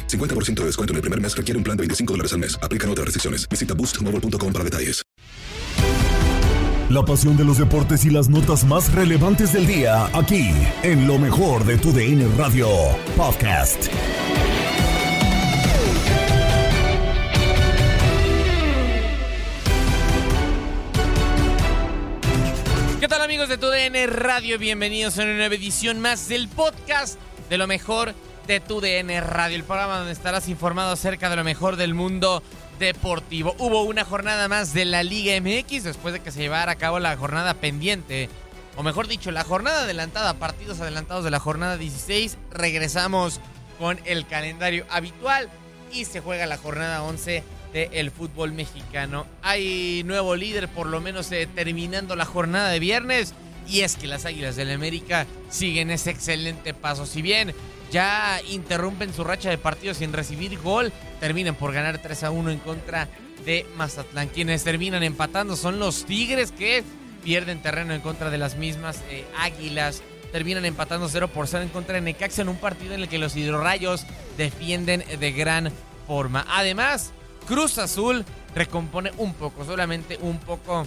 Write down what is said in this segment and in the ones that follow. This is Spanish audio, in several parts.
50% de descuento en el primer mes requiere un plan de 25 dólares al mes. Aplican otras restricciones. Visita boostmobile.com para detalles. La pasión de los deportes y las notas más relevantes del día, aquí, en lo mejor de tu DN Radio Podcast. ¿Qué tal amigos de tu DN Radio? Bienvenidos a una nueva edición más del podcast de lo mejor de tu DN Radio, el programa donde estarás informado acerca de lo mejor del mundo deportivo. Hubo una jornada más de la Liga MX después de que se llevara a cabo la jornada pendiente, o mejor dicho, la jornada adelantada, partidos adelantados de la jornada 16. Regresamos con el calendario habitual y se juega la jornada 11 del fútbol mexicano. Hay nuevo líder, por lo menos eh, terminando la jornada de viernes. Y es que las Águilas del América siguen ese excelente paso. Si bien ya interrumpen su racha de partidos sin recibir gol, terminan por ganar 3 a 1 en contra de Mazatlán. Quienes terminan empatando son los Tigres que pierden terreno en contra de las mismas eh, Águilas. Terminan empatando 0 por 0 en contra de Necaxa en un partido en el que los hidrorrayos defienden de gran forma. Además, Cruz Azul recompone un poco, solamente un poco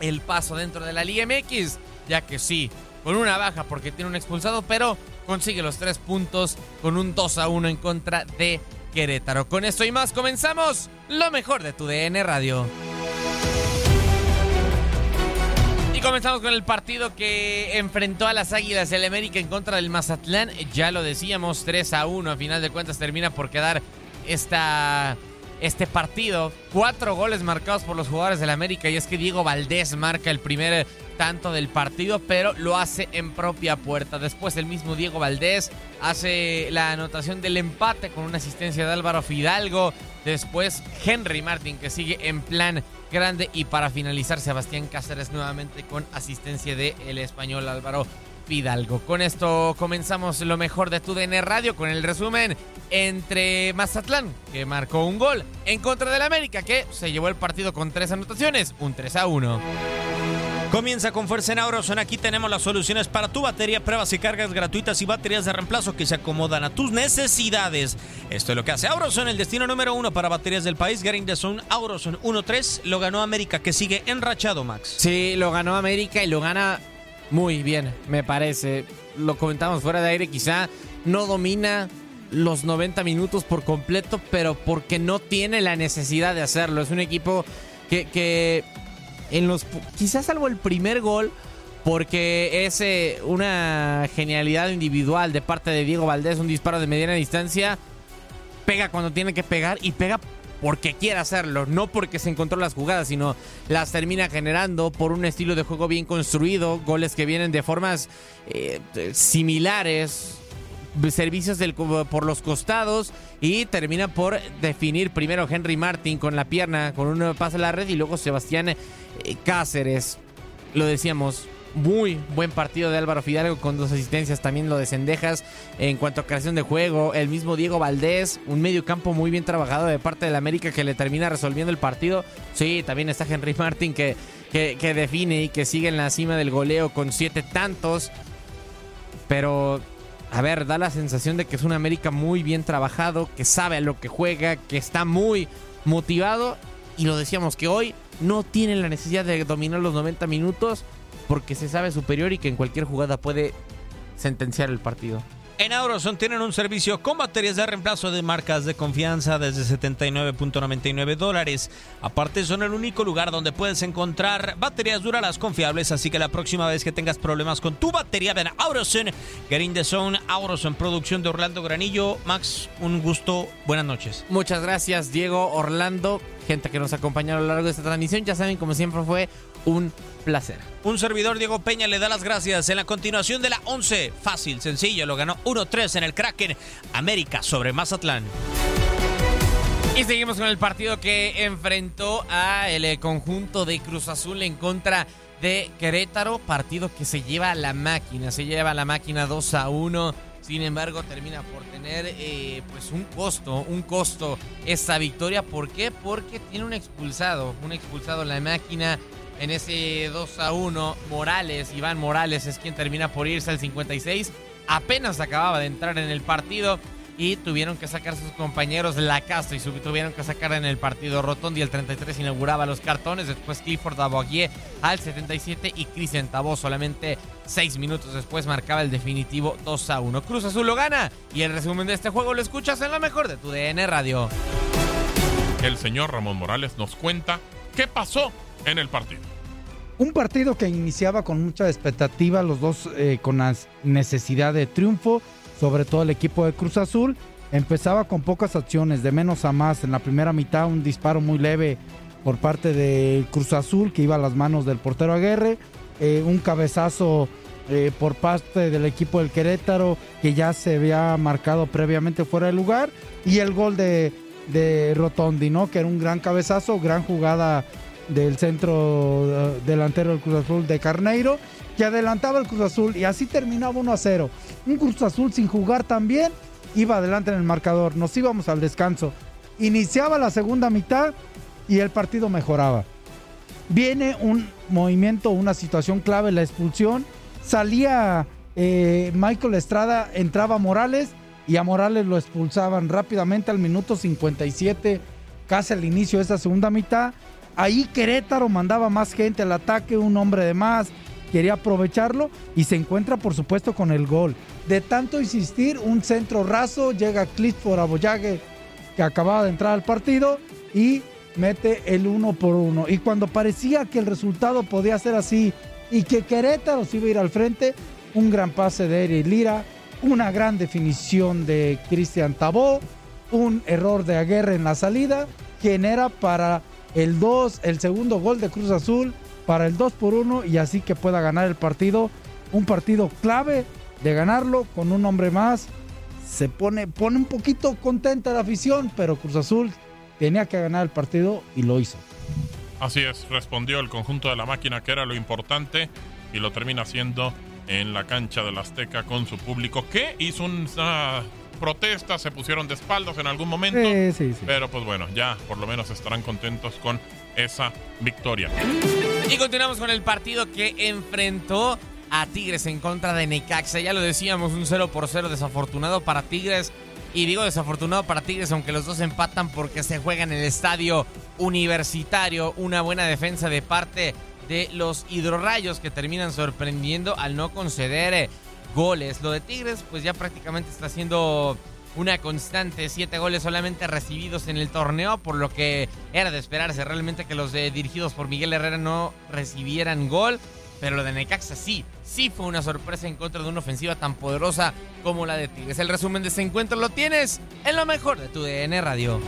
el paso dentro de la Liga MX, ya que sí, con una baja porque tiene un expulsado, pero consigue los tres puntos con un 2 a 1 en contra de Querétaro. Con esto y más comenzamos lo mejor de tu DN Radio. Y comenzamos con el partido que enfrentó a las Águilas del América en contra del Mazatlán. Ya lo decíamos, 3 a 1. A final de cuentas termina por quedar esta, este partido. Cuatro goles marcados por los jugadores del América. Y es que Diego Valdés marca el primer tanto del partido, pero lo hace en propia puerta. Después el mismo Diego Valdés hace la anotación del empate con una asistencia de Álvaro Fidalgo. Después Henry Martin que sigue en plan grande y para finalizar Sebastián Cáceres nuevamente con asistencia de el español Álvaro Fidalgo. Con esto comenzamos lo mejor de tu DN Radio con el resumen entre Mazatlán, que marcó un gol, en contra del América, que se llevó el partido con tres anotaciones, un 3 a 1. Comienza con fuerza en Auroson. Aquí tenemos las soluciones para tu batería, pruebas y cargas gratuitas y baterías de reemplazo que se acomodan a tus necesidades. Esto es lo que hace Auroson, el destino número uno para baterías del país. Getting the Zone Auroson 1-3. Lo ganó América, que sigue enrachado, Max. Sí, lo ganó América y lo gana muy bien, me parece. Lo comentamos fuera de aire, quizá no domina los 90 minutos por completo, pero porque no tiene la necesidad de hacerlo. Es un equipo que, en los quizás salvo el primer gol porque es eh, una genialidad individual de parte de Diego Valdés, un disparo de mediana distancia, pega cuando tiene que pegar y pega porque quiere hacerlo, no porque se encontró las jugadas, sino las termina generando por un estilo de juego bien construido, goles que vienen de formas eh, similares, servicios del, por los costados y termina por definir primero Henry Martin con la pierna, con un pase a la red y luego Sebastián eh, Cáceres. Lo decíamos, muy buen partido de Álvaro Fidalgo con dos asistencias, también lo de Cendejas en cuanto a creación de juego. El mismo Diego Valdés, un medio campo muy bien trabajado de parte del América que le termina resolviendo el partido. Sí, también está Henry Martin que, que, define y que sigue en la cima del goleo con siete tantos. Pero a ver, da la sensación de que es un América muy bien trabajado, que sabe a lo que juega, que está muy motivado. Y lo decíamos que hoy no tiene la necesidad de dominar los 90 minutos porque se sabe superior y que en cualquier jugada puede sentenciar el partido. En Auroson tienen un servicio con baterías de reemplazo de marcas de confianza desde 79.99 dólares. Aparte son el único lugar donde puedes encontrar baterías duradas confiables, así que la próxima vez que tengas problemas con tu batería, ven a Auroson. Get in the zone, Auroson, producción de Orlando Granillo. Max, un gusto, buenas noches. Muchas gracias Diego, Orlando, gente que nos acompañó a lo largo de esta transmisión. Ya saben, como siempre fue un placer. Un servidor, Diego Peña, le da las gracias en la continuación de la 11. Fácil, sencillo, lo ganó 1-3 en el Kraken América sobre Mazatlán. Y seguimos con el partido que enfrentó a el eh, conjunto de Cruz Azul en contra de Querétaro, partido que se lleva a la máquina, se lleva a la máquina 2 a 1. Sin embargo, termina por tener eh, pues un costo, un costo esta victoria. ¿Por qué? Porque tiene un expulsado, un expulsado en la máquina en ese 2 a 1. Morales, Iván Morales es quien termina por irse al 56. Apenas acababa de entrar en el partido y tuvieron que sacar sus compañeros la casa y tuvieron que sacar en el partido Rotondi el 33 inauguraba los cartones, después Clifford Aboguier al 77 y Cristian Tabó solamente 6 minutos después marcaba el definitivo 2 a 1. Cruz Azul lo gana y el resumen de este juego lo escuchas en la mejor de tu DN Radio. El señor Ramón Morales nos cuenta qué pasó en el partido. Un partido que iniciaba con mucha expectativa, los dos eh, con necesidad de triunfo, sobre todo el equipo de Cruz Azul. Empezaba con pocas acciones, de menos a más. En la primera mitad un disparo muy leve por parte de Cruz Azul que iba a las manos del portero Aguerre. Eh, un cabezazo eh, por parte del equipo del Querétaro que ya se había marcado previamente fuera de lugar. Y el gol de, de Rotondi, ¿no? Que era un gran cabezazo, gran jugada del centro eh, delantero del Cruz Azul de Carneiro, que adelantaba el Cruz Azul y así terminaba 1 a 0. Un Cruz Azul sin jugar también iba adelante en el marcador. Nos íbamos al descanso. Iniciaba la segunda mitad y el partido mejoraba. Viene un movimiento, una situación clave, la expulsión. Salía eh, Michael Estrada, entraba Morales y a Morales lo expulsaban rápidamente al minuto 57, casi al inicio de esta segunda mitad. Ahí Querétaro mandaba más gente al ataque, un hombre de más, quería aprovecharlo y se encuentra por supuesto con el gol. De tanto insistir, un centro raso, llega Clifford Aboyague que acababa de entrar al partido y mete el uno por uno. Y cuando parecía que el resultado podía ser así y que Querétaro se iba a ir al frente, un gran pase de Eri Lira, una gran definición de Cristian Tabó, un error de Aguerre en la salida, quien era para el 2, el segundo gol de Cruz Azul para el 2 por 1 y así que pueda ganar el partido. Un partido clave de ganarlo con un hombre más. Se pone, pone un poquito contenta la afición, pero Cruz Azul tenía que ganar el partido y lo hizo. Así es, respondió el conjunto de la máquina que era lo importante y lo termina haciendo en la cancha del Azteca con su público que hizo una protestas, se pusieron de espaldas en algún momento. Pero pues bueno, ya por lo menos estarán contentos con esa victoria. Y continuamos con el partido que enfrentó a Tigres en contra de Necaxa. Ya lo decíamos, un 0 por 0 desafortunado para Tigres. Y digo desafortunado para Tigres, aunque los dos empatan porque se juega en el estadio universitario. Una buena defensa de parte de los hidrorrayos que terminan sorprendiendo al no conceder eh, goles. Lo de Tigres, pues ya prácticamente está siendo una constante. Siete goles solamente recibidos en el torneo, por lo que era de esperarse realmente que los dirigidos por Miguel Herrera no recibieran gol. Pero lo de Necaxa sí, sí fue una sorpresa en contra de una ofensiva tan poderosa como la de Tigres. El resumen de ese encuentro lo tienes en lo mejor de tu DN Radio.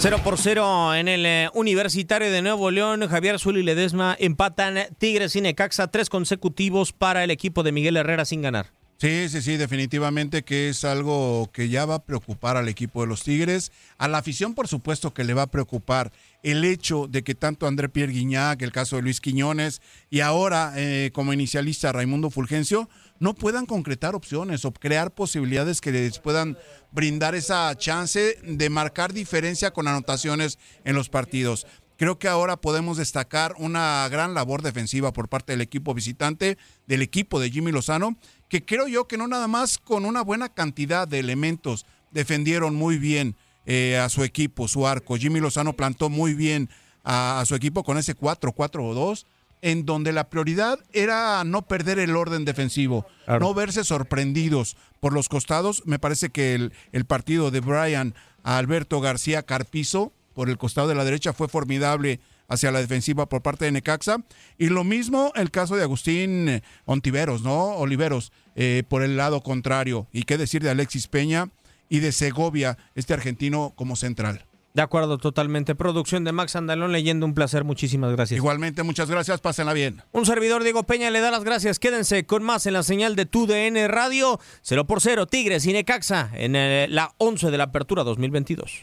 0 por 0 en el eh, Universitario de Nuevo León. Javier Azul y Ledesma empatan Tigres y Necaxa, tres consecutivos para el equipo de Miguel Herrera sin ganar. Sí, sí, sí, definitivamente que es algo que ya va a preocupar al equipo de los Tigres. A la afición, por supuesto, que le va a preocupar el hecho de que tanto André Pierre Guignac, el caso de Luis Quiñones y ahora eh, como inicialista Raimundo Fulgencio, no puedan concretar opciones o crear posibilidades que les puedan brindar esa chance de marcar diferencia con anotaciones en los partidos. Creo que ahora podemos destacar una gran labor defensiva por parte del equipo visitante, del equipo de Jimmy Lozano, que creo yo que no nada más con una buena cantidad de elementos defendieron muy bien eh, a su equipo, su arco. Jimmy Lozano plantó muy bien a, a su equipo con ese 4-4-2 en donde la prioridad era no perder el orden defensivo, no verse sorprendidos por los costados. Me parece que el, el, partido de Brian a Alberto García Carpizo por el costado de la derecha fue formidable hacia la defensiva por parte de Necaxa. Y lo mismo el caso de Agustín Ontiveros, ¿no? Oliveros, eh, por el lado contrario. Y qué decir de Alexis Peña y de Segovia, este argentino como central. De acuerdo, totalmente. Producción de Max Andalón leyendo, un placer. Muchísimas gracias. Igualmente, muchas gracias. Pásenla bien. Un servidor, Diego Peña, le da las gracias. Quédense con más en la señal de tu DN Radio. 0 por 0, Tigres y Necaxa en el, la 11 de la apertura 2022.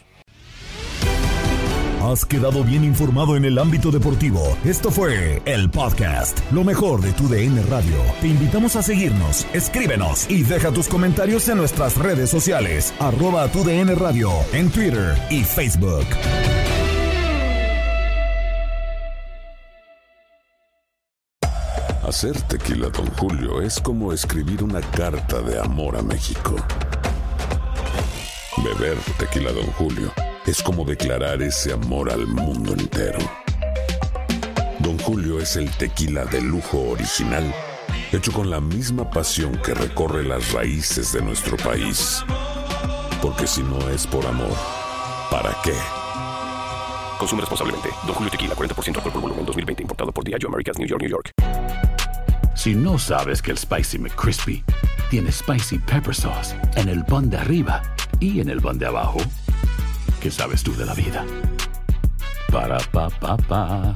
Has quedado bien informado en el ámbito deportivo. Esto fue el podcast, lo mejor de tu DN Radio. Te invitamos a seguirnos, escríbenos y deja tus comentarios en nuestras redes sociales, arroba tu DN Radio, en Twitter y Facebook. Hacer tequila, Don Julio, es como escribir una carta de amor a México. Beber tequila, Don Julio es como declarar ese amor al mundo entero. Don Julio es el tequila de lujo original, hecho con la misma pasión que recorre las raíces de nuestro país. Porque si no es por amor, ¿para qué? Consume responsablemente. Don Julio Tequila, 40% alcohol por volumen, 2020. Importado por Diageo Americas, New York, New York. Si no sabes que el Spicy McCrispy tiene Spicy Pepper Sauce en el pan de arriba y en el pan de abajo, ¿Qué sabes tú de la vida? Para pa pa pa.